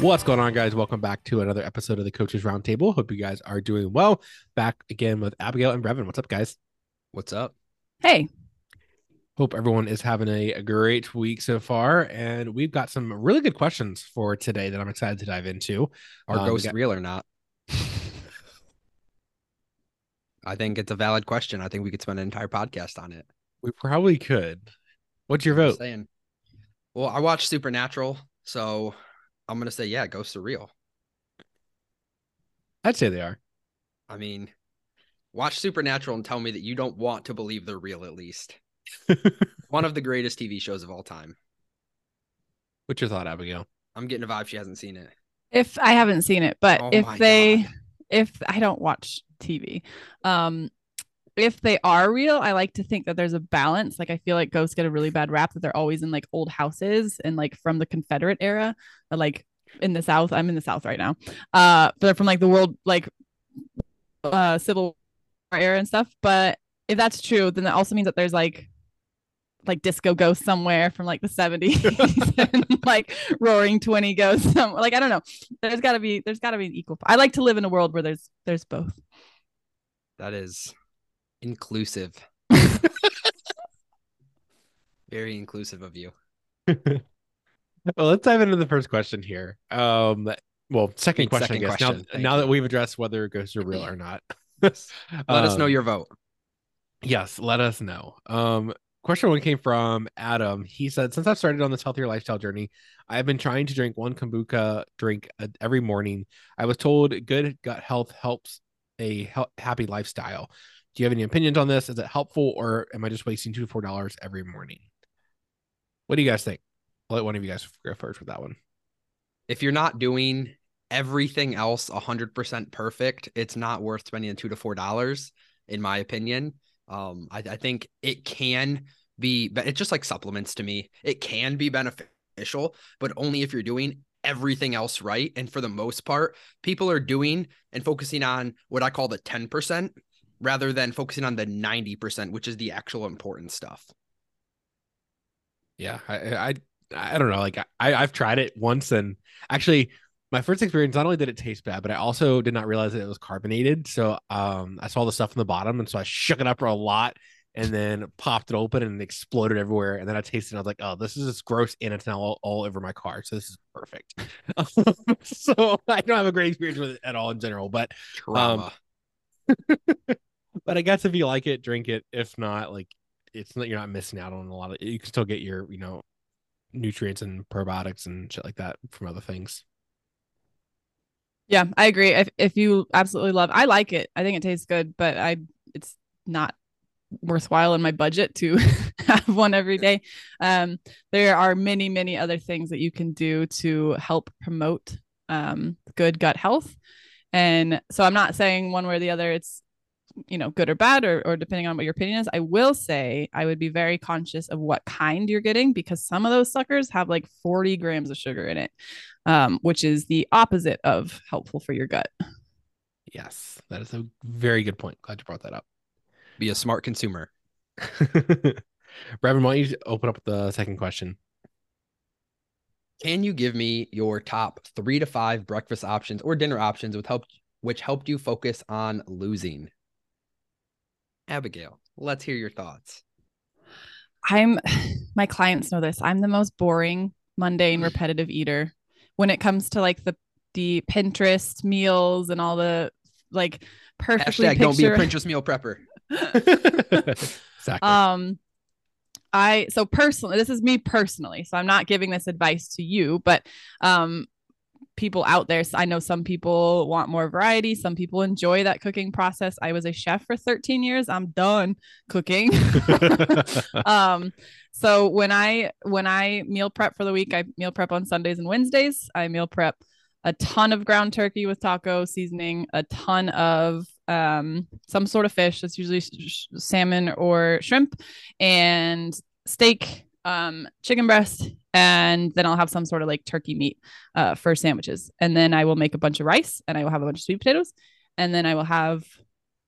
What's going on, guys? Welcome back to another episode of the Coaches Roundtable. Hope you guys are doing well. Back again with Abigail and Brevin. What's up, guys? What's up? Hey. Hope everyone is having a, a, great week so far. And we've got some really good questions for today that I'm excited to dive into. Are um, ghosts got... real or not? I think it's a valid question. I think we could spend an entire podcast on it. We probably could. What's your vote? Saying. Well, I watched Supernatural, so I'm gonna say yeah, ghosts are real. I'd say they are. I mean, watch Supernatural and tell me that you don't want to believe they're real at least. One of the greatest TV shows of all time. What's your thought, Abigail? I'm getting a vibe she hasn't seen it. If I haven't seen it, but oh if they God. if I don't watch TV, um if they are real, I like to think that there's a balance. Like I feel like ghosts get a really bad rap that they're always in like old houses and like from the Confederate era, like in the South. I'm in the South right now. Uh, but they're from like the world like uh Civil War era and stuff. But if that's true, then that also means that there's like like disco ghosts somewhere from like the 70s and like roaring 20 ghosts somewhere. like i don't know there's got to be there's got to be an equal i like to live in a world where there's there's both that is inclusive. Very inclusive of you. well, let's dive into the first question here. Um, well, second question, second I guess. Question. Now, now that we've addressed whether ghosts are real or not, let um, us know um, your vote. Yes, let us know. Um, question one came from Adam. He said, "Since I've started on this healthier lifestyle journey, I have been trying to drink one kombucha drink every morning. I was told good gut health helps a happy lifestyle. Do you have any opinions on this? Is it helpful or am I just wasting two to four dollars every morning? What do you guys think? I'll let one of you guys go first with that one. If you're not doing everything else 100% perfect, it's not worth spending two to four dollars, in my opinion. Um, I, I think it can be, but it's just like supplements to me. It can be beneficial, but only if you're doing everything else right. And for the most part, people are doing and focusing on what I call the 10% rather than focusing on the 90%, which is the actual important stuff. Yeah, I I, I don't know. Like I I've tried it once and actually my first experience not only did it taste bad, but I also did not realize that it was carbonated. So um I saw the stuff in the bottom and so I shook it up a lot and then popped it open and it exploded everywhere. And then I tasted it. and I was like, oh, this is just gross and it's now all, all over my car. So this is perfect. so I don't have a great experience with it at all in general, but um, but I guess if you like it, drink it. If not, like it's not you're not missing out on a lot of you can still get your, you know, nutrients and probiotics and shit like that from other things. Yeah, I agree. If if you absolutely love I like it. I think it tastes good, but I it's not worthwhile in my budget to have one every day. Um, there are many, many other things that you can do to help promote um, good gut health. And so I'm not saying one way or the other it's you know good or bad or, or depending on what your opinion is i will say i would be very conscious of what kind you're getting because some of those suckers have like 40 grams of sugar in it um, which is the opposite of helpful for your gut. Yes that is a very good point. Glad you brought that up. Be a smart consumer. Brevin, why don't you open up the second question? Can you give me your top three to five breakfast options or dinner options with help which helped you focus on losing Abigail, let's hear your thoughts. I'm my clients know this. I'm the most boring, mundane, repetitive eater when it comes to like the the Pinterest meals and all the like perfectly Hashtag don't be a Pinterest meal prepper. exactly. Um I so personally, this is me personally. So I'm not giving this advice to you, but um people out there. I know some people want more variety. Some people enjoy that cooking process. I was a chef for 13 years. I'm done cooking. um, so when I when I meal prep for the week, I meal prep on Sundays and Wednesdays. I meal prep a ton of ground turkey with taco seasoning, a ton of um, some sort of fish. That's usually sh- salmon or shrimp, and steak, um, chicken breast, and then I'll have some sort of like turkey meat uh, for sandwiches. And then I will make a bunch of rice, and I will have a bunch of sweet potatoes, and then I will have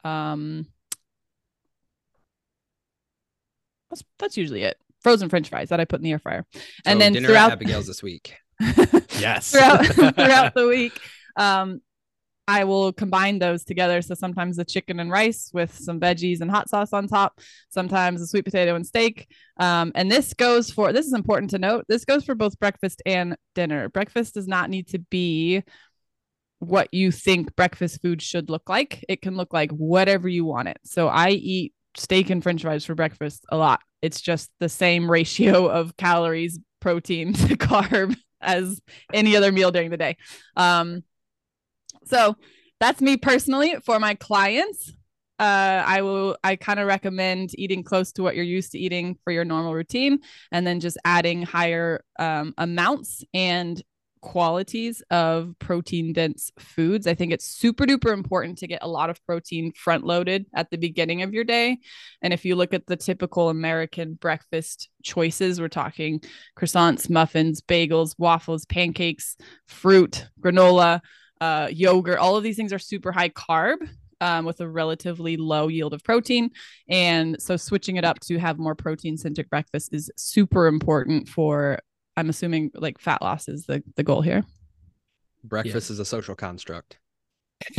um, that's that's usually it. Frozen French fries that I put in the air fryer, and so then dinner throughout Abigail's this week. yes, throughout throughout the week, um, I will combine those together. So sometimes the chicken and rice with some veggies and hot sauce on top. Sometimes the sweet potato and steak. Um, and this goes for this is important to note. This goes for both breakfast and dinner. Breakfast does not need to be what you think breakfast food should look like. It can look like whatever you want it. So I eat steak and french fries for breakfast a lot. It's just the same ratio of calories, protein to carb as any other meal during the day. Um, so that's me personally. For my clients, uh, I will I kind of recommend eating close to what you're used to eating for your normal routine, and then just adding higher um, amounts and qualities of protein dense foods. I think it's super duper important to get a lot of protein front loaded at the beginning of your day. And if you look at the typical American breakfast choices, we're talking croissants, muffins, bagels, waffles, pancakes, fruit, granola, uh, yogurt, all of these things are super high carb. Um, with a relatively low yield of protein. And so switching it up to have more protein centric breakfast is super important for I'm assuming like fat loss is the the goal here. Breakfast yeah. is a social construct.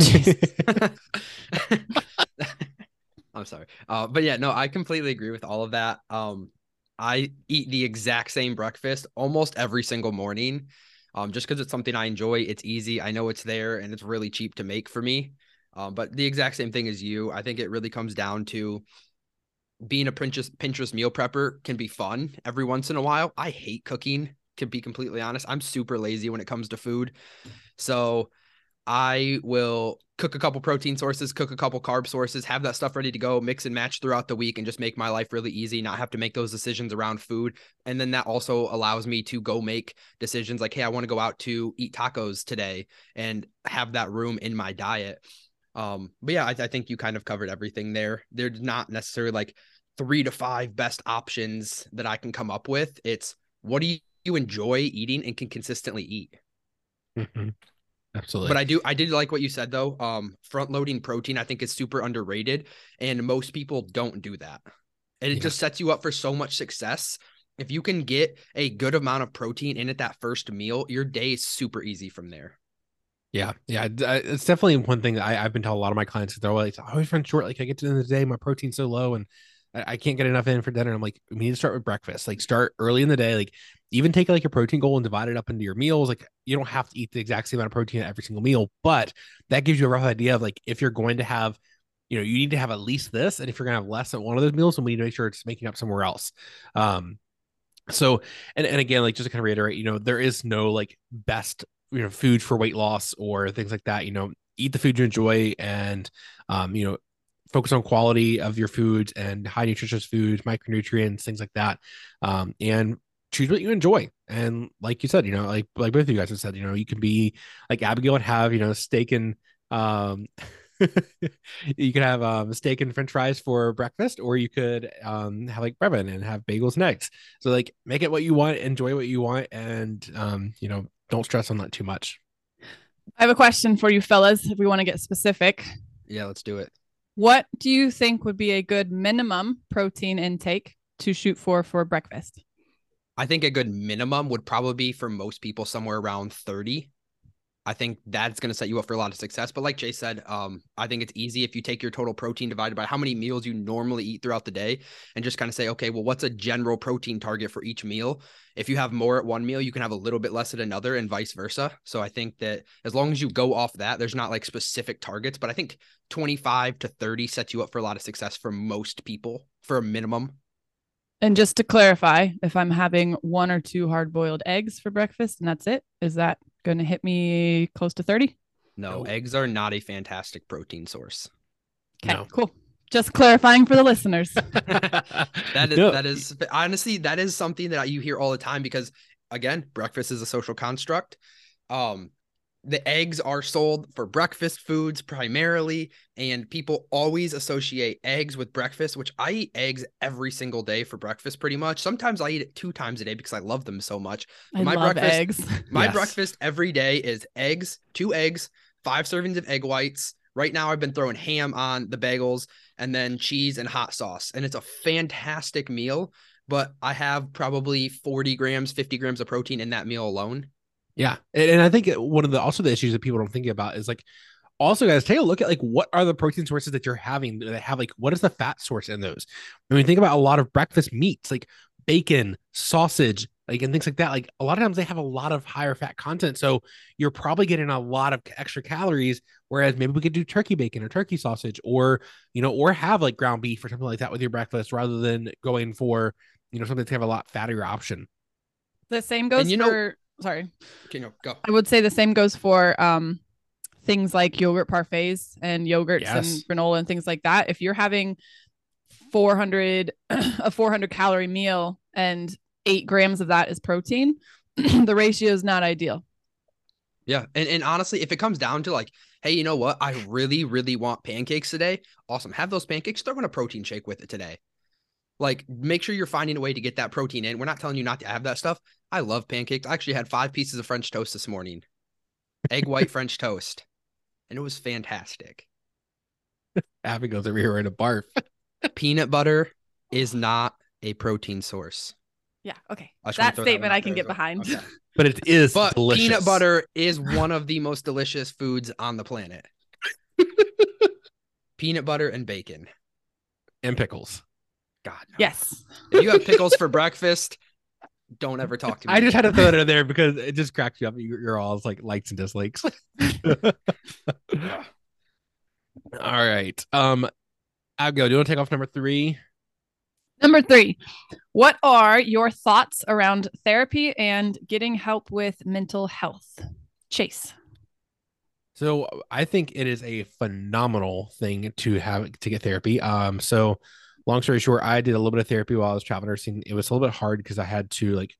I'm sorry. Uh, but yeah, no, I completely agree with all of that. Um, I eat the exact same breakfast almost every single morning. Um, just because it's something I enjoy. It's easy. I know it's there and it's really cheap to make for me. Um, but the exact same thing as you. I think it really comes down to being a Pinterest Pinterest meal prepper can be fun every once in a while. I hate cooking, to be completely honest. I'm super lazy when it comes to food. So I will cook a couple protein sources, cook a couple carb sources, have that stuff ready to go, mix and match throughout the week, and just make my life really easy, not have to make those decisions around food. And then that also allows me to go make decisions like, hey, I want to go out to eat tacos today and have that room in my diet. Um, but yeah, I, I think you kind of covered everything there. There's not necessarily like three to five best options that I can come up with. It's what do you enjoy eating and can consistently eat. Mm-hmm. Absolutely. But I do I did like what you said though. Um, front loading protein I think is super underrated, and most people don't do that. And it yeah. just sets you up for so much success. If you can get a good amount of protein in at that first meal, your day is super easy from there. Yeah, yeah, it's definitely one thing that I, have been telling a lot of my clients they're always, I always run short. Like I get to the end of the day, my protein's so low, and I, can't get enough in for dinner. I'm like, we need to start with breakfast. Like start early in the day. Like even take like your protein goal and divide it up into your meals. Like you don't have to eat the exact same amount of protein at every single meal, but that gives you a rough idea of like if you're going to have you know, you need to have at least this. And if you're gonna have less at one of those meals, then we need to make sure it's making up somewhere else. Um, so and, and again, like just to kind of reiterate, you know, there is no like best, you know, food for weight loss or things like that. You know, eat the food you enjoy and um, you know, focus on quality of your foods and high nutritious foods, micronutrients, things like that. Um, and choose what you enjoy. And like you said, you know, like like both of you guys have said, you know, you can be like Abigail and have, you know, steak and um you could have um steak and french fries for breakfast, or you could um have like Brevin and have bagels and eggs. So like make it what you want, enjoy what you want, and um, you know, don't stress on that too much. I have a question for you fellas if we want to get specific. Yeah, let's do it. What do you think would be a good minimum protein intake to shoot for for breakfast? I think a good minimum would probably be for most people somewhere around 30. I think that's going to set you up for a lot of success. But like Jay said, um, I think it's easy if you take your total protein divided by how many meals you normally eat throughout the day and just kind of say, okay, well, what's a general protein target for each meal? If you have more at one meal, you can have a little bit less at another and vice versa. So I think that as long as you go off that, there's not like specific targets, but I think 25 to 30 sets you up for a lot of success for most people for a minimum. And just to clarify, if I'm having one or two hard boiled eggs for breakfast and that's it, is that going to hit me close to 30? No, eggs are not a fantastic protein source. Okay, no. cool. Just clarifying for the listeners. that is no. that is honestly that is something that you hear all the time because again, breakfast is a social construct. Um the eggs are sold for breakfast foods primarily and people always associate eggs with breakfast which i eat eggs every single day for breakfast pretty much sometimes i eat it two times a day because i love them so much I my love breakfast eggs. my yes. breakfast every day is eggs two eggs five servings of egg whites right now i've been throwing ham on the bagels and then cheese and hot sauce and it's a fantastic meal but i have probably 40 grams 50 grams of protein in that meal alone yeah, and, and I think one of the also the issues that people don't think about is like also guys take a look at like what are the protein sources that you're having that have like what is the fat source in those? I mean think about a lot of breakfast meats like bacon sausage like and things like that like a lot of times they have a lot of higher fat content so you're probably getting a lot of extra calories whereas maybe we could do turkey bacon or turkey sausage or you know or have like ground beef or something like that with your breakfast rather than going for you know something to have a lot fattier option. The same goes you for know, sorry. Can you go? I would say the same goes for um things like yogurt parfaits and yogurts yes. and granola and things like that. If you're having 400 a 400 calorie meal and eight grams of that is protein, the ratio is not ideal. Yeah. And, and honestly, if it comes down to like, hey, you know what? I really, really want pancakes today. Awesome. Have those pancakes, throw in a protein shake with it today. Like, make sure you're finding a way to get that protein in. We're not telling you not to have that stuff. I love pancakes. I actually had five pieces of French toast this morning, egg white French toast, and it was fantastic. Abby goes over here in a barf. Peanut butter is not a protein source. Yeah. Okay. That statement that I can get behind. Okay. But it is but delicious. peanut butter is one of the most delicious foods on the planet. peanut butter and bacon. And pickles. God. No. Yes. If you have pickles for breakfast, don't ever talk to me. I just had to throw it in there because it just cracks you up. You're all like likes and dislikes. all right. Um, I'll go. Do you want to take off number three? Number three, what are your thoughts around therapy and getting help with mental health? Chase. So I think it is a phenomenal thing to have to get therapy. Um, so long story short, I did a little bit of therapy while I was travel nursing. It was a little bit hard because I had to like,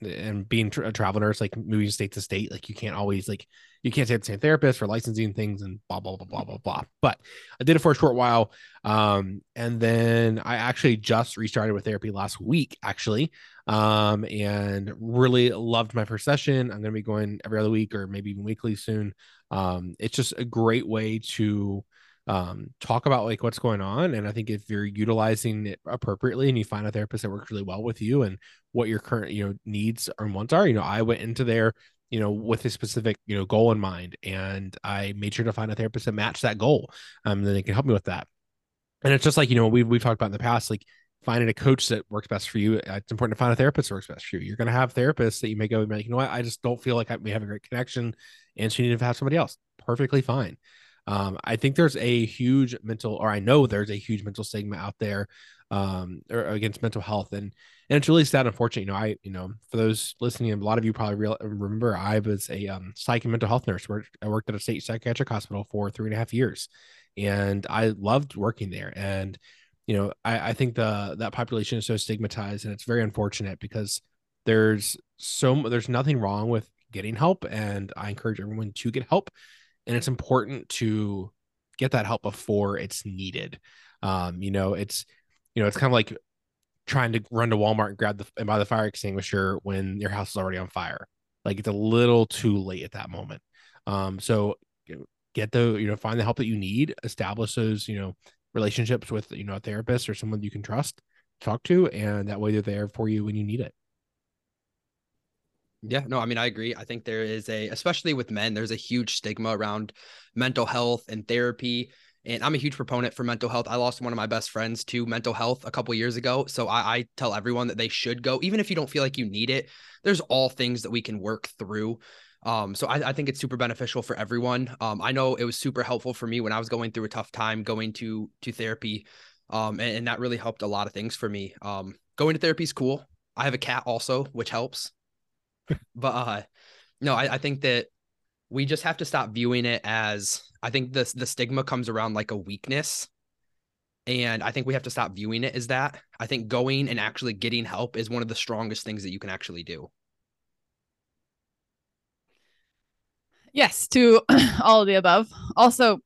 and being a travel nurse, like moving state to state, like you can't always like you can't say the same therapist for licensing things and blah blah blah blah blah blah. But I did it for a short while, um, and then I actually just restarted with therapy last week, actually, um, and really loved my first session. I'm going to be going every other week or maybe even weekly soon. Um, it's just a great way to um, talk about like what's going on. And I think if you're utilizing it appropriately and you find a therapist that works really well with you and what your current, you know, needs or wants are, you know, I went into there, you know, with a specific, you know, goal in mind. And I made sure to find a therapist that matched that goal. Um, then they can help me with that. And it's just like, you know, we've, we've talked about in the past, like finding a coach that works best for you. Uh, it's important to find a therapist that works best for you. You're going to have therapists that you may go and be like, you know what, I just don't feel like I, we have a great connection. And so you need to have somebody else. Perfectly fine. Um, I think there's a huge mental, or I know there's a huge mental stigma out there um, or against mental health, and and it's really sad, unfortunate. You know, I you know for those listening, a lot of you probably real, remember I was a um, psych and mental health nurse. I worked at a state psychiatric hospital for three and a half years, and I loved working there. And you know, I, I think the that population is so stigmatized, and it's very unfortunate because there's so there's nothing wrong with getting help, and I encourage everyone to get help and it's important to get that help before it's needed. Um, you know, it's you know, it's kind of like trying to run to Walmart and grab the and buy the fire extinguisher when your house is already on fire. Like it's a little too late at that moment. Um, so get the you know find the help that you need, establish those you know relationships with you know a therapist or someone you can trust, talk to, and that way they're there for you when you need it. Yeah, no, I mean, I agree. I think there is a, especially with men, there's a huge stigma around mental health and therapy. And I'm a huge proponent for mental health. I lost one of my best friends to mental health a couple years ago. So I, I tell everyone that they should go, even if you don't feel like you need it. There's all things that we can work through. Um, so I, I, think it's super beneficial for everyone. Um, I know it was super helpful for me when I was going through a tough time going to to therapy. Um, and, and that really helped a lot of things for me. Um, going to therapy is cool. I have a cat also, which helps but uh no, I, I think that we just have to stop viewing it as I think the the stigma comes around like a weakness. And I think we have to stop viewing it as that. I think going and actually getting help is one of the strongest things that you can actually do. Yes, to all of the above. Also,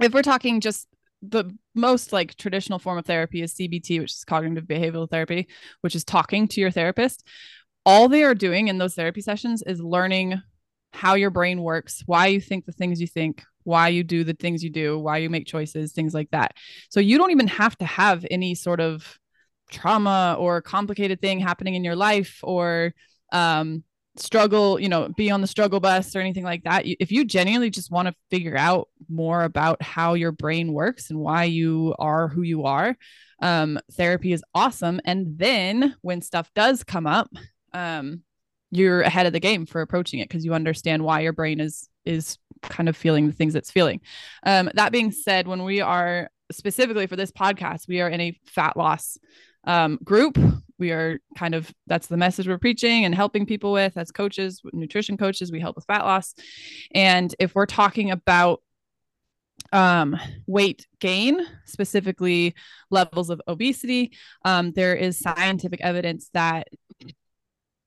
if we're talking just the most like traditional form of therapy is CBT, which is cognitive behavioral therapy, which is talking to your therapist. All they are doing in those therapy sessions is learning how your brain works, why you think the things you think, why you do the things you do, why you make choices, things like that. So you don't even have to have any sort of trauma or complicated thing happening in your life or um, struggle, you know, be on the struggle bus or anything like that. If you genuinely just want to figure out more about how your brain works and why you are who you are, um, therapy is awesome. And then when stuff does come up, um, you're ahead of the game for approaching it because you understand why your brain is is kind of feeling the things it's feeling. Um, that being said, when we are specifically for this podcast, we are in a fat loss um, group. We are kind of that's the message we're preaching and helping people with as coaches, nutrition coaches. We help with fat loss, and if we're talking about um, weight gain, specifically levels of obesity, um, there is scientific evidence that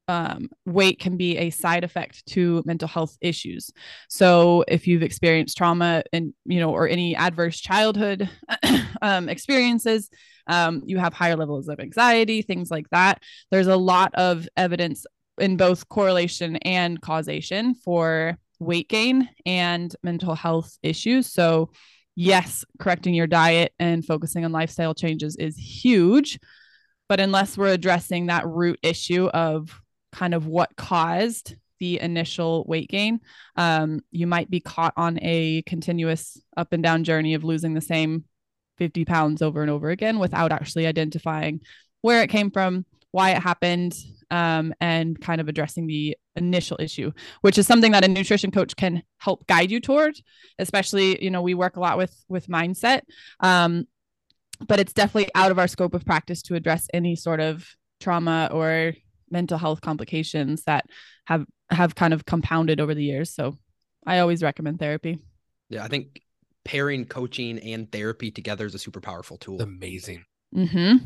um, weight can be a side effect to mental health issues. So if you've experienced trauma and you know or any adverse childhood um, experiences, um, you have higher levels of anxiety, things like that. There's a lot of evidence in both correlation and causation for weight gain and mental health issues. So yes, correcting your diet and focusing on lifestyle changes is huge. But unless we're addressing that root issue of kind of what caused the initial weight gain, um, you might be caught on a continuous up and down journey of losing the same 50 pounds over and over again without actually identifying where it came from, why it happened, um, and kind of addressing the initial issue, which is something that a nutrition coach can help guide you toward. Especially, you know, we work a lot with with mindset, um, but it's definitely out of our scope of practice to address any sort of trauma or mental health complications that have have kind of compounded over the years. So I always recommend therapy. Yeah, I think pairing coaching and therapy together is a super powerful tool. amazing. Mm-hmm.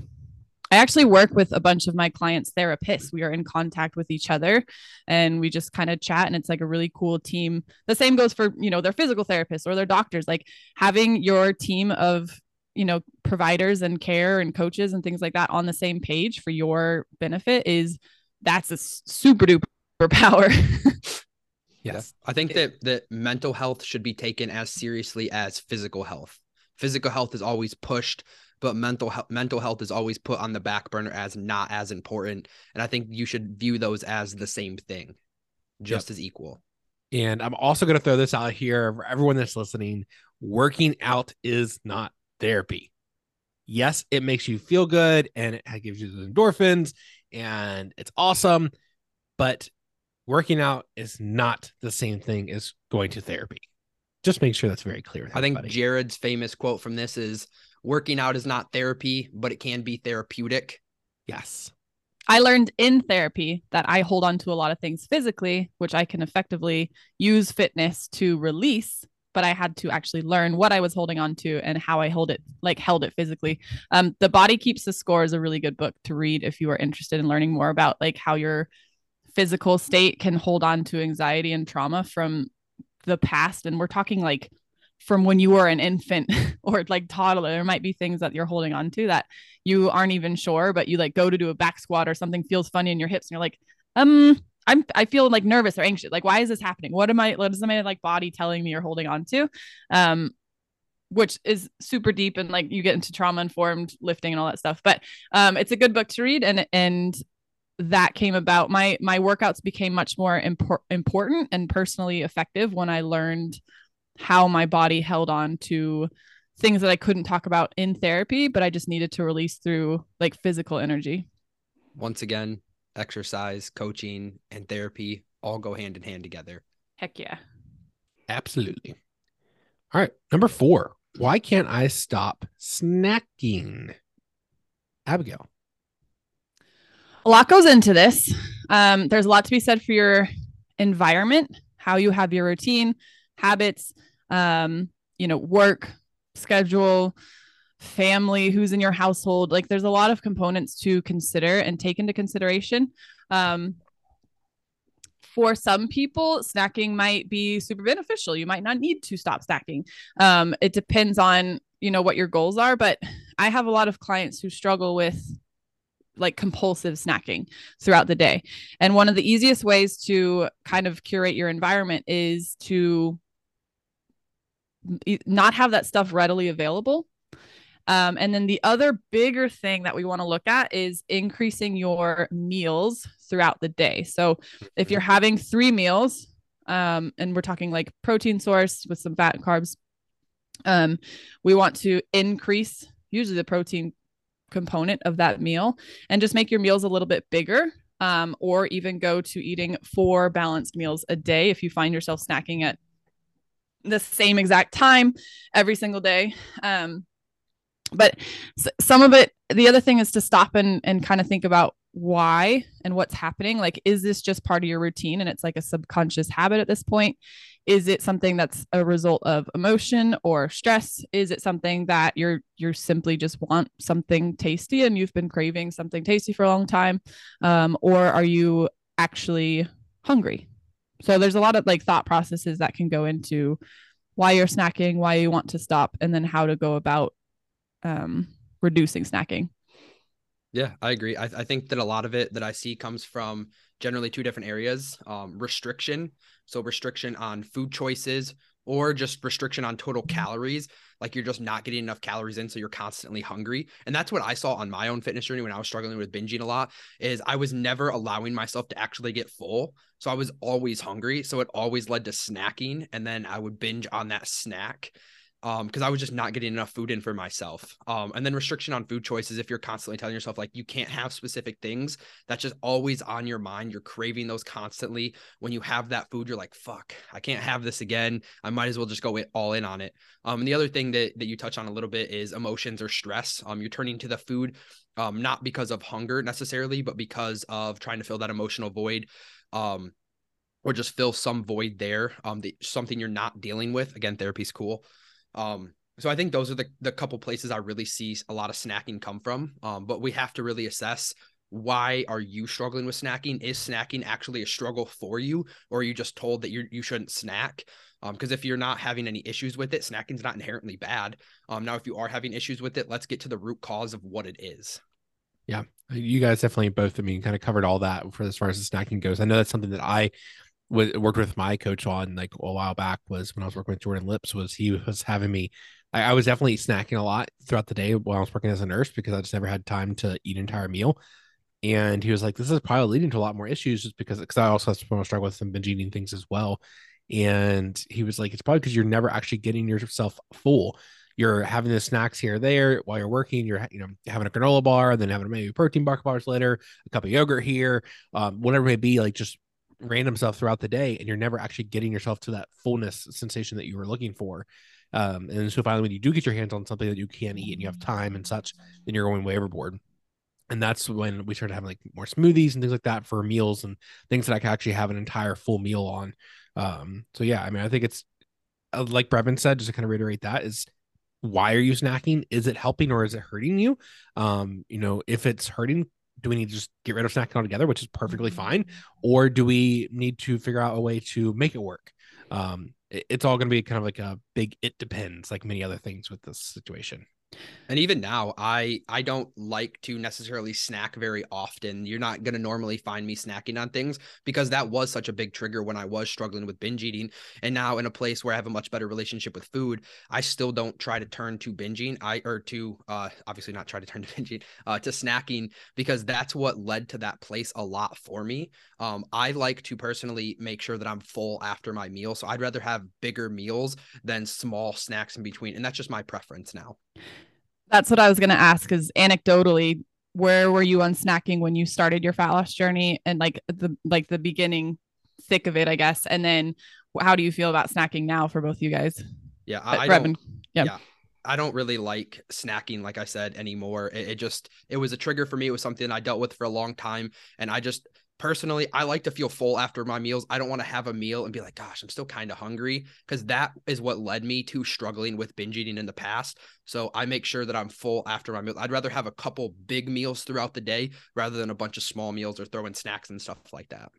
I actually work with a bunch of my clients' therapists. We are in contact with each other and we just kind of chat and it's like a really cool team. The same goes for, you know, their physical therapists or their doctors. Like having your team of you know providers and care and coaches and things like that on the same page for your benefit is that's a super duper power. Yes. I think that that mental health should be taken as seriously as physical health. Physical health is always pushed but mental health mental health is always put on the back burner as not as important. And i think you should view those as the same thing just yep. as equal. And i'm also going to throw this out here for everyone that's listening. Working out is not therapy. Yes, it makes you feel good and it gives you the endorphins and it's awesome, but working out is not the same thing as going to therapy. Just make sure that's very clear. I think Jared's famous quote from this is working out is not therapy, but it can be therapeutic. Yes. I learned in therapy that I hold on to a lot of things physically, which I can effectively use fitness to release but I had to actually learn what I was holding on to and how I hold it, like held it physically. Um, the Body Keeps the Score is a really good book to read if you are interested in learning more about like how your physical state can hold on to anxiety and trauma from the past. And we're talking like from when you were an infant or like toddler. There might be things that you're holding on to that you aren't even sure, but you like go to do a back squat or something feels funny in your hips and you're like, um, I'm I feel like nervous or anxious. Like, why is this happening? What am I what is my like body telling me or holding on to? Um, which is super deep and like you get into trauma informed lifting and all that stuff. But um it's a good book to read and and that came about my my workouts became much more impor- important and personally effective when I learned how my body held on to things that I couldn't talk about in therapy, but I just needed to release through like physical energy. Once again, exercise, coaching, and therapy all go hand in hand together. Heck yeah. Absolutely. All right. Number four. Why can't I stop snacking? Abigail. A lot goes into this. Um, there's a lot to be said for your environment, how you have your routine, habits, um, you know, work, schedule, family who's in your household like there's a lot of components to consider and take into consideration um, for some people, snacking might be super beneficial. You might not need to stop snacking. Um, it depends on you know what your goals are. But I have a lot of clients who struggle with like compulsive snacking throughout the day. And one of the easiest ways to kind of curate your environment is to not have that stuff readily available. Um, and then the other bigger thing that we want to look at is increasing your meals throughout the day. So if you're having three meals, um, and we're talking like protein source with some fat and carbs, um, we want to increase usually the protein component of that meal and just make your meals a little bit bigger um, or even go to eating four balanced meals a day if you find yourself snacking at the same exact time every single day um, but some of it the other thing is to stop and and kind of think about why and what's happening. Like is this just part of your routine and it's like a subconscious habit at this point? Is it something that's a result of emotion or stress? Is it something that you're you're simply just want something tasty and you've been craving something tasty for a long time um, or are you actually hungry? So there's a lot of like thought processes that can go into why you're snacking why you want to stop and then how to go about um, reducing snacking yeah, I agree. I, I think that a lot of it that I see comes from generally two different areas um, restriction. So, restriction on food choices or just restriction on total calories. Like you're just not getting enough calories in. So, you're constantly hungry. And that's what I saw on my own fitness journey when I was struggling with binging a lot is I was never allowing myself to actually get full. So, I was always hungry. So, it always led to snacking. And then I would binge on that snack um because i was just not getting enough food in for myself. Um and then restriction on food choices if you're constantly telling yourself like you can't have specific things that's just always on your mind. You're craving those constantly. When you have that food you're like fuck i can't have this again. I might as well just go all in on it. Um and the other thing that, that you touch on a little bit is emotions or stress. Um you're turning to the food um not because of hunger necessarily but because of trying to fill that emotional void um or just fill some void there um the, something you're not dealing with. Again therapy's cool um, so I think those are the the couple places I really see a lot of snacking come from. Um, but we have to really assess why are you struggling with snacking? Is snacking actually a struggle for you, or are you just told that you you shouldn't snack? Because um, if you're not having any issues with it, snacking's not inherently bad. Um, now if you are having issues with it, let's get to the root cause of what it is. Yeah, you guys definitely both. I mean, kind of covered all that for as far as the snacking goes. I know that's something that I worked with my coach on like a while back was when I was working with Jordan Lips was he was having me I, I, was definitely snacking a lot throughout the day while I was working as a nurse because I just never had time to eat an entire meal. And he was like, this is probably leading to a lot more issues just because because I also have some struggle with some binge eating things as well. And he was like, it's probably because you're never actually getting yourself full. You're having the snacks here or there while you're working. You're you know having a granola bar, and then having maybe protein bar bars later, a cup of yogurt here, um, whatever it may be. Like just random stuff throughout the day and you're never actually getting yourself to that fullness sensation that you were looking for. Um, and so finally when you do get your hands on something that you can eat and you have time and such then you're going way overboard. And that's when we started having like more smoothies and things like that for meals and things that i can actually have an entire full meal on. Um, so yeah i mean i think it's uh, like brevin said just to kind of reiterate that is why are you snacking? Is it helping or is it hurting you? Um you know if it's hurting do we need to just get rid of snacking altogether, which is perfectly mm-hmm. fine, or do we need to figure out a way to make it work? Um, it, it's all going to be kind of like a big it depends, like many other things with this situation. And even now, I I don't like to necessarily snack very often. You're not to normally find me snacking on things because that was such a big trigger when I was struggling with binge eating. And now in a place where I have a much better relationship with food, I still don't try to turn to binging. I or to uh obviously not try to turn to binging, uh to snacking because that's what led to that place a lot for me. Um I like to personally make sure that I'm full after my meal. So I'd rather have bigger meals than small snacks in between. And that's just my preference now. That's what I was going to ask is anecdotally, where were you on snacking when you started your fat loss journey and like the like the beginning thick of it, I guess. And then how do you feel about snacking now for both you guys? Yeah, uh, I, I don't, yeah. yeah. I don't really like snacking, like I said, anymore. It, it, just it was a trigger for me. It was something I dealt with for a long time, and I just personally i like to feel full after my meals i don't want to have a meal and be like gosh i'm still kind of hungry because that is what led me to struggling with binge eating in the past so i make sure that i'm full after my meal i'd rather have a couple big meals throughout the day rather than a bunch of small meals or throwing snacks and stuff like that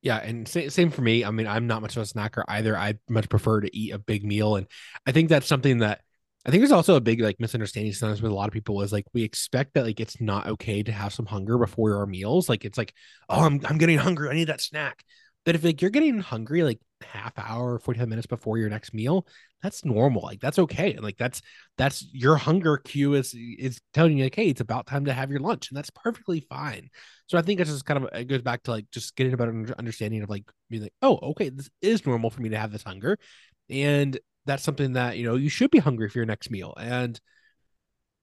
Yeah, and same for me. I mean, I'm not much of a snacker either. I much prefer to eat a big meal, and I think that's something that I think there's also a big like misunderstanding sometimes with a lot of people is like we expect that like it's not okay to have some hunger before our meals. Like it's like, oh, I'm I'm getting hungry. I need that snack. But if like you're getting hungry like half hour, 45 minutes before your next meal, that's normal. Like that's okay. And like that's that's your hunger cue is is telling you like, hey, it's about time to have your lunch. And that's perfectly fine. So I think it's just kind of it goes back to like just getting a better understanding of like being like, oh, okay, this is normal for me to have this hunger. And that's something that, you know, you should be hungry for your next meal. And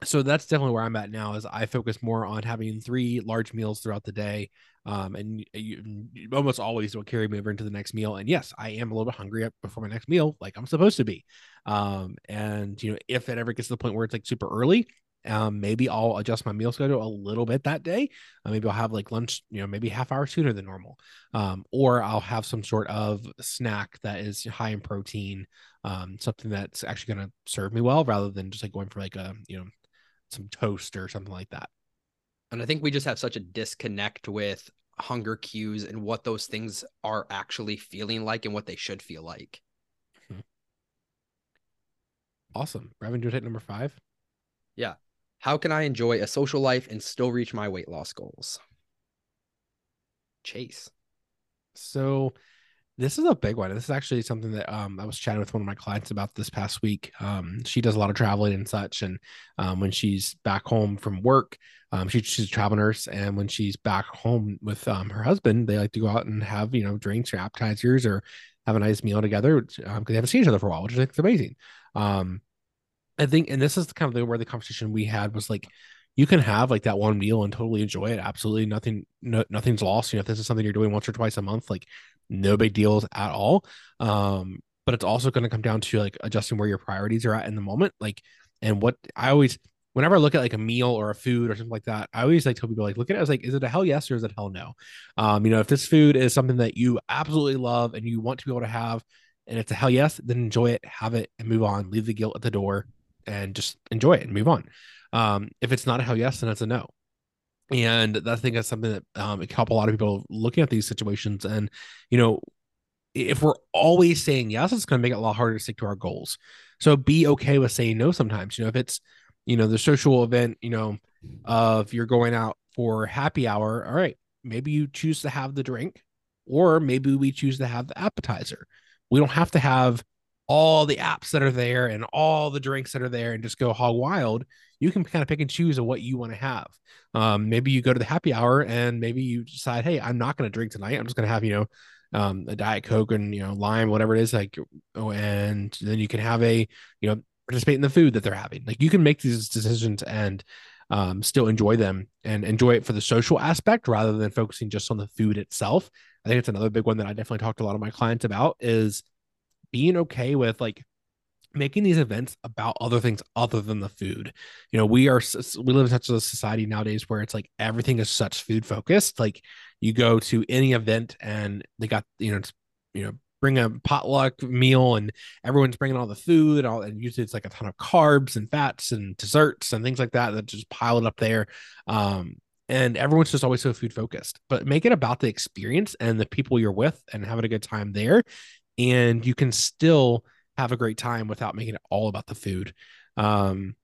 so that's definitely where I'm at now is I focus more on having three large meals throughout the day. Um, and you, you almost always will carry me over into the next meal. And yes, I am a little bit hungry before my next meal, like I'm supposed to be. Um, and you know, if it ever gets to the point where it's like super early, um, maybe I'll adjust my meal schedule a little bit that day. Uh, maybe I'll have like lunch, you know, maybe half hour sooner than normal. Um, or I'll have some sort of snack that is high in protein, um, something that's actually going to serve me well rather than just like going for like a, you know, some toast or something like that. And I think we just have such a disconnect with hunger cues and what those things are actually feeling like and what they should feel like. Hmm. Awesome. Brevin, do you take number five? Yeah. How can I enjoy a social life and still reach my weight loss goals? Chase. So this is a big one. This is actually something that um, I was chatting with one of my clients about this past week. Um, she does a lot of traveling and such, and um, when she's back home from work, um, she, she's a travel nurse, and when she's back home with um, her husband, they like to go out and have you know drinks or appetizers or have a nice meal together because um, they haven't seen each other for a while, which is amazing. I think, and this is kind of the, where the conversation we had was like, you can have like that one meal and totally enjoy it. Absolutely nothing, no, nothing's lost. You know, if this is something you're doing once or twice a month, like no big deals at all. Um, but it's also going to come down to like adjusting where your priorities are at in the moment. Like, and what I always, whenever I look at like a meal or a food or something like that, I always like tell people like, look at it as like, is it a hell yes or is it hell no? Um, you know, if this food is something that you absolutely love and you want to be able to have, and it's a hell yes, then enjoy it, have it, and move on. Leave the guilt at the door, and just enjoy it and move on. Um, if it's not a hell yes, then it's a no and I think that's something that um, it can help a lot of people looking at these situations. And you know, if we're always saying yes, it's going to make it a lot harder to stick to our goals. So be okay with saying no sometimes. You know, if it's you know the social event, you know, of you're going out for happy hour, all right, maybe you choose to have the drink, or maybe we choose to have the appetizer. We don't have to have all the apps that are there and all the drinks that are there and just go hog wild you can kind of pick and choose of what you want to have. Um, maybe you go to the happy hour and maybe you decide, hey, I'm not going to drink tonight. I'm just going to have, you know, um, a diet coke and you know lime, whatever it is, like, oh, and then you can have a, you know, participate in the food that they're having. Like you can make these decisions and um, still enjoy them and enjoy it for the social aspect rather than focusing just on the food itself. I think it's another big one that I definitely talked to a lot of my clients about is being okay with like making these events about other things other than the food. You know, we are we live in such a society nowadays where it's like everything is such food focused. Like you go to any event and they got you know you know bring a potluck meal and everyone's bringing all the food and all and usually it's like a ton of carbs and fats and desserts and things like that that just pile it up there. Um, and everyone's just always so food focused but make it about the experience and the people you're with and having a good time there and you can still have a great time without making it all about the food. Um,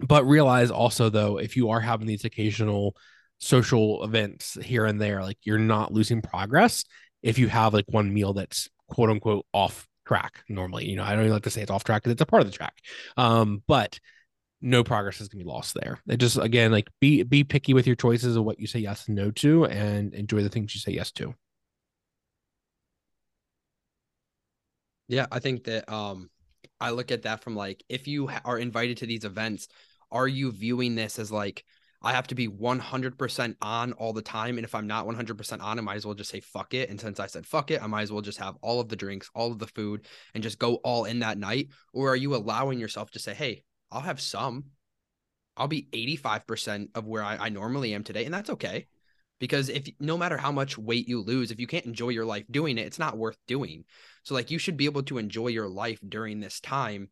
but realize also though, if you are having these occasional social events here and there, like you're not losing progress if you have like one meal that's quote unquote off track normally. You know, I don't even like to say it's off track because it's a part of the track. Um, but no progress is gonna be lost there. It just again like be be picky with your choices of what you say yes and no to and enjoy the things you say yes to. Yeah, I think that um I look at that from like if you are invited to these events, are you viewing this as like I have to be 100% on all the time and if I'm not 100% on, I might as well just say fuck it and since I said fuck it, I might as well just have all of the drinks, all of the food and just go all in that night or are you allowing yourself to say, "Hey, I'll have some. I'll be 85% of where I, I normally am today and that's okay." Because if no matter how much weight you lose if you can't enjoy your life doing it it's not worth doing so like you should be able to enjoy your life during this time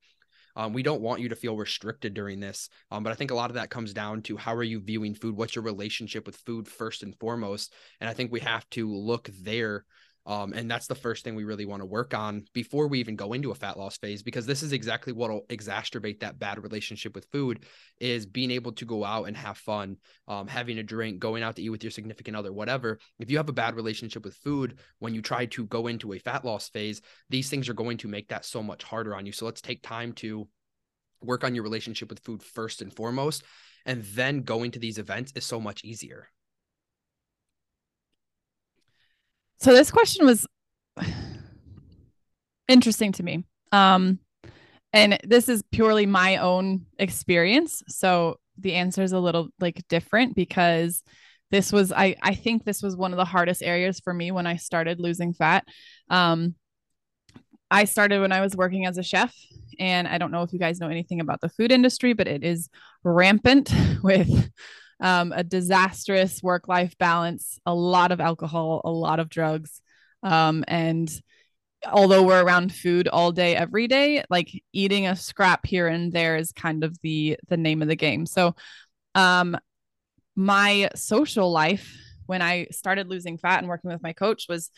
Um, we don't want you to feel restricted during this. Um, but I think a lot of that comes down to how are you viewing food? What's your relationship with food first and foremost? And I think we have to look there um, and that's the first thing we really want to work on before we even go into a fat loss phase, because this is exactly what will exacerbate that bad relationship with food is being able to go out and have fun, um, having a drink, going out to eat with your significant other, whatever. If you have a bad relationship with food, when you try to go into a fat loss phase, these things are going to make that so much harder on you. So let's take time to work on your relationship with food first and foremost. And then going to these events is so much easier. So this question was interesting to me. Um, and this is purely my own experience. So the answer is a little like different because this was I I think this was one of the hardest areas for me when I started losing fat. Um, I started when I was working as a chef, and I don't know if you guys know anything about the food industry, but it is rampant with um, a disastrous work life balance, a lot of alcohol, a lot of drugs. Um, and although we're around food all day, every day, like eating a scrap here and there is kind of the the name of the game. So, um, my social life when I started losing fat and working with my coach was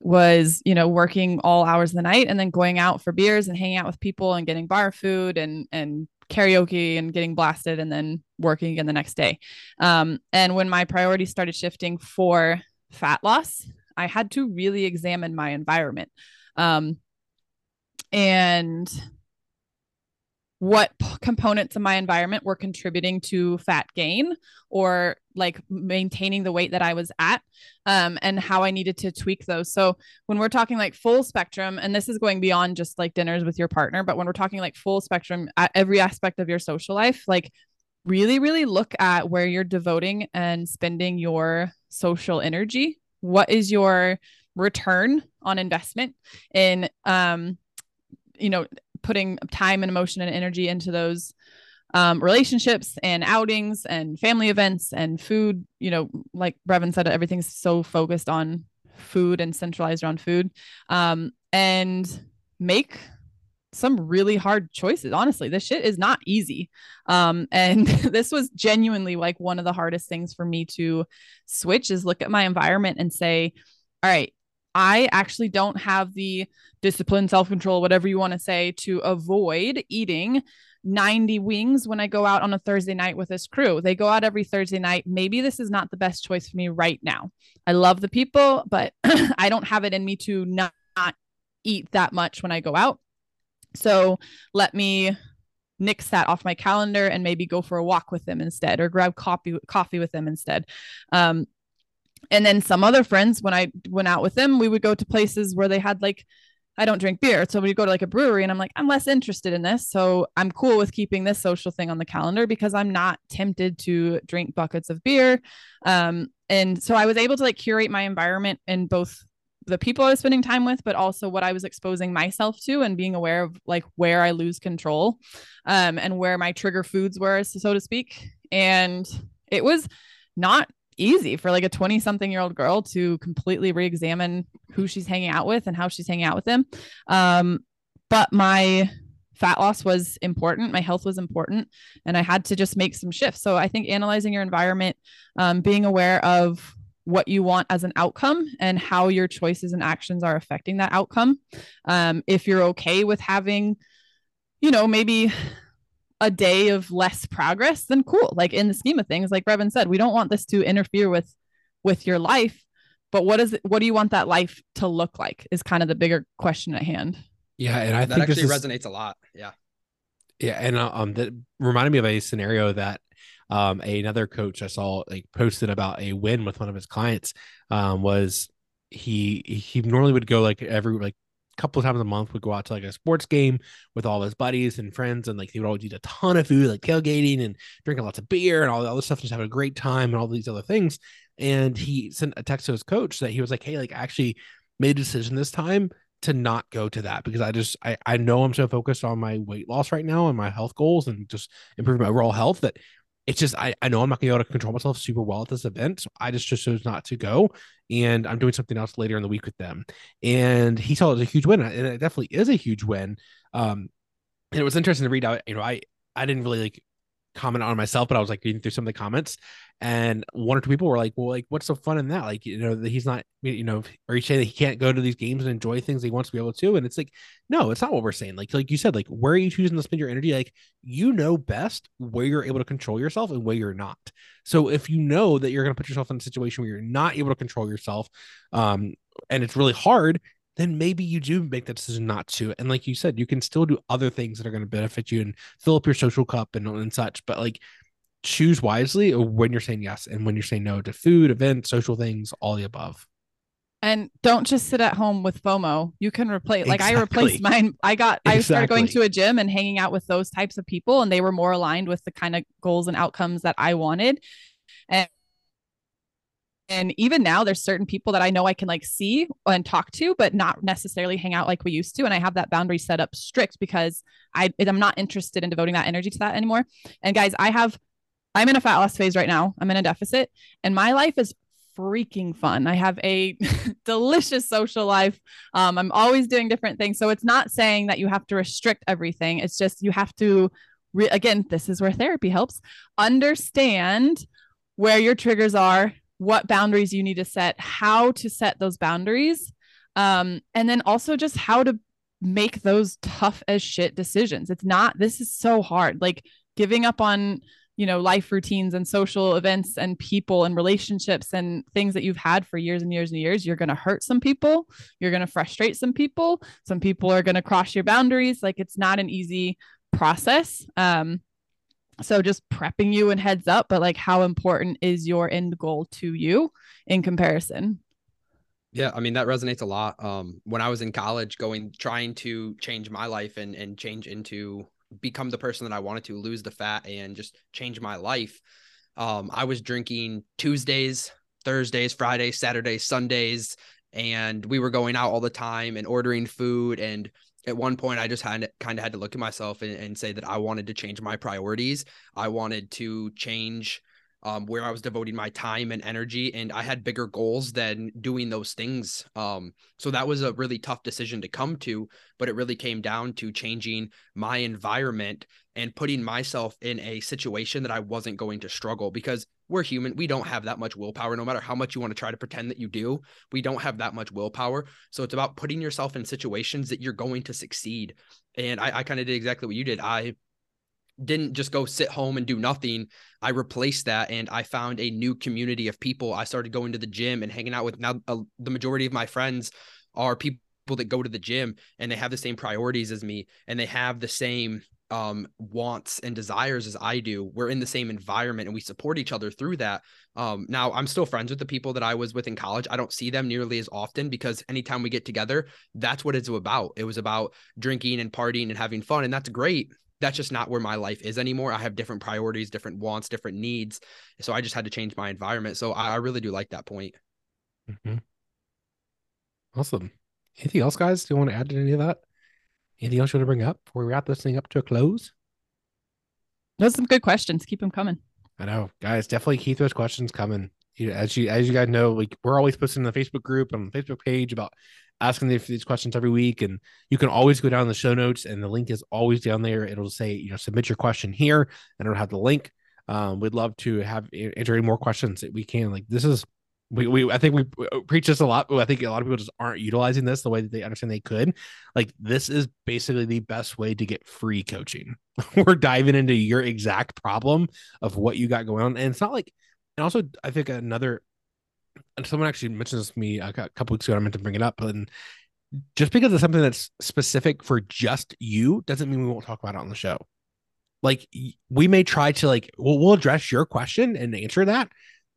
was you know working all hours of the night and then going out for beers and hanging out with people and getting bar food and and karaoke and getting blasted and then working again the next day. Um, and when my priorities started shifting for fat loss, I had to really examine my environment. Um, and what p- components of my environment were contributing to fat gain or like maintaining the weight that I was at um, and how I needed to tweak those. So when we're talking like full spectrum, and this is going beyond just like dinners with your partner, but when we're talking like full spectrum at every aspect of your social life, like really, really look at where you're devoting and spending your social energy. What is your return on investment in um, you know putting time and emotion and energy into those um, relationships and outings and family events and food. You know, like Brevin said, everything's so focused on food and centralized around food. Um, and make some really hard choices. Honestly, this shit is not easy. Um, and this was genuinely like one of the hardest things for me to switch is look at my environment and say, all right, I actually don't have the discipline, self control, whatever you want to say, to avoid eating 90 wings when I go out on a Thursday night with this crew. They go out every Thursday night. Maybe this is not the best choice for me right now. I love the people, but I don't have it in me to not, eat that much when I go out. So let me nix that off my calendar and maybe go for a walk with them instead or grab coffee coffee with them instead um, and then some other friends when i went out with them we would go to places where they had like i don't drink beer so we go to like a brewery and i'm like i'm less interested in this so i'm cool with keeping this social thing on the calendar because i'm not tempted to drink buckets of beer um, and so i was able to like curate my environment in both the people I was spending time with, but also what I was exposing myself to and being aware of like where I lose control um, and where my trigger foods were, so to speak. And it was not easy for like a 20 something year old girl to completely re-examine who she's hanging out with and how she's hanging out with them. Um, but my fat loss was important. My health was important and i had to just make some shifts. So i think analyzing your environment um, being aware of what you want as an outcome and how your choices and actions are affecting that outcome. Um, if you're okay with having you know maybe a day of less progress, then cool. Like in the scheme of things, like Brevin said, we don't want this to interfere with with your life. But what is it, what do you want that life to look like is kind of the bigger question at hand. Yeah, and I that think actually this is, resonates a lot. Yeah. Yeah, and uh, um that reminded me of a scenario that um another coach I saw like posted about a win with one of his clients um was he he normally would go like every like couple times a month would go out to like a sports game with all his buddies and friends and like they would always eat a ton of food like tailgating and drinking lots of beer and all the other stuff just having a great time and all these other things. And he sent a text to his coach that he was like hey like I actually made a decision this time to not go to that because I just I, I know I'm so focused on my weight loss right now and my health goals and just improving my overall health that it's just I, I know I'm not gonna be able to control myself super well at this event. So I just chose not to go. And I'm doing something else later in the week with them. And he saw it as a huge win. And it definitely is a huge win. Um, and it was interesting to read out. You know, I I didn't really like comment on myself, but I was like reading through some of the comments, and one or two people were like, "Well, like, what's so fun in that? Like, you know, that he's not, you know, are you saying that he can't go to these games and enjoy things he wants to be able to?" And it's like, no, it's not what we're saying. Like, like you said, like, where are you choosing to spend your energy? Like, you know best where you're able to control yourself and where you're not. So if you know that you're going to put yourself in a situation where you're not able to control yourself, um, and it's really hard, then maybe you do make the decision not to. And like you said, you can still do other things that are going to benefit you and fill up your social cup and, and such. But like choose wisely when you're saying yes and when you're saying no to food, events, social things, all the above. And don't just sit at home with FOMO. You can replace, like exactly. I replaced mine. I got, exactly. I started going to a gym and hanging out with those types of people, and they were more aligned with the kind of goals and outcomes that I wanted. And and even now there's certain people that i know i can like see and talk to but not necessarily hang out like we used to. And i have that boundary set up strict because i i'm not interested in devoting that energy to that anymore. And guys i have i'm in a fat loss phase right now. I'm in a deficit. And my life is freaking fun. I have a delicious social life. Um, i'm always doing different things. So it's not saying that you have to restrict everything. It's just you have to re- again this is where therapy helps. Understand where your triggers are what boundaries you need to set, how to set those boundaries, um, and then also just how to make those tough as shit decisions. It's not, this is so hard. Like giving up on, you know, life routines and social events and people and relationships and things that you've had for years and years and years. You're going to hurt some people. You're going to frustrate some people. Some people are going to cross your boundaries. Like it's not an easy process. Um, so just prepping you and heads up but like how important is your end goal to you in comparison? Yeah i mean that resonates a lot. Um when i was in college going trying to change my life and and change into become the person that i wanted to lose the fat and just change my life um i was drinking tuesdays thursdays fridays saturdays sundays and we were going out all the time and ordering food and at one point I just had kind of had to look at myself and, and, say that I wanted to change my priorities. I wanted to change um, where I was devoting my time and energy, and I had bigger goals than doing those things. Um, so that was a really tough decision to come to, but it really came down to changing my environment and putting myself in a situation that I wasn't going to struggle because we're human. We don't have that much willpower. No matter how much you want to try to pretend that you do, we don't have that much willpower. So it's about putting yourself in situations that you're going to succeed. And I, I kind of did exactly what you did. I didn't just go sit home and do nothing. I replaced that and I found a new community of people. I started going to the gym and hanging out with now uh, the majority of my friends are people that go to the gym and they have the same priorities as me and they have the same um wants and desires as I do. We're in the same environment and we support each other through that. Um now I'm still friends with the people that I was with in college. I don't see them nearly as often because anytime we get together, that's what it's about. It was about drinking and partying and having fun and that's great that's just not where my life is anymore. I have different priorities, different wants, different needs. So I just had to change my environment. So I, I really do like that point. Mm-hmm. Awesome. Anything else, guys? Do you want to add to any of that? Anything else you want to bring up before we wrap this thing up to a close? Those some good questions. Keep them coming. I know, guys. Definitely keep those questions coming. You, know, as you as you guys know, like we're always posting in the Facebook group on the Facebook page about asking these questions every week. And you can always go down the show notes, and the link is always down there. It'll say, you know, submit your question here, and it'll have the link. Um, we'd love to have answer any more questions that we can. Like this is we, we I think we uh, preach this a lot, I think a lot of people just aren't utilizing this the way that they understand they could. Like this is basically the best way to get free coaching. We're diving into your exact problem of what you got going on. And it's not like and also I think another and someone actually mentioned this to me a couple weeks ago. I meant to bring it up, and just because it's something that's specific for just you doesn't mean we won't talk about it on the show. Like we may try to like we'll address your question and answer that.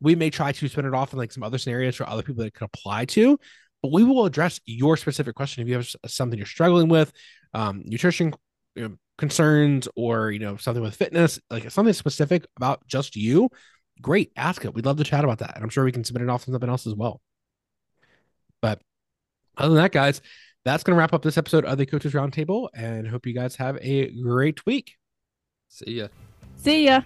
We may try to spin it off in like some other scenarios for other people that could apply to, but we will address your specific question if you have something you're struggling with, um, nutrition you know, concerns, or you know something with fitness, like something specific about just you great. Ask it. We'd love to chat about that. And I'm sure we can submit it off to something else as well. But other than that, guys, that's going to wrap up this episode of the Coaches Roundtable and hope you guys have a great week. See ya. See ya.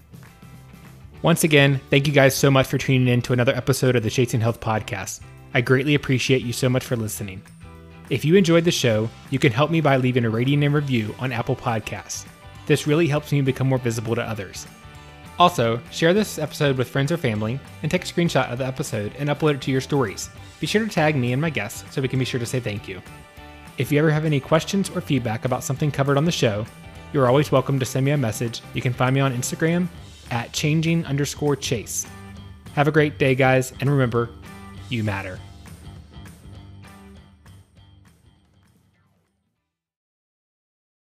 Once again, thank you guys so much for tuning in to another episode of the Chasing Health podcast. I greatly appreciate you so much for listening. If you enjoyed the show, you can help me by leaving a rating and review on Apple Podcasts. This really helps me become more visible to others. Also, share this episode with friends or family and take a screenshot of the episode and upload it to your stories. Be sure to tag me and my guests so we can be sure to say thank you. If you ever have any questions or feedback about something covered on the show, you're always welcome to send me a message. You can find me on Instagram at changing underscore chase. Have a great day, guys, and remember, you matter.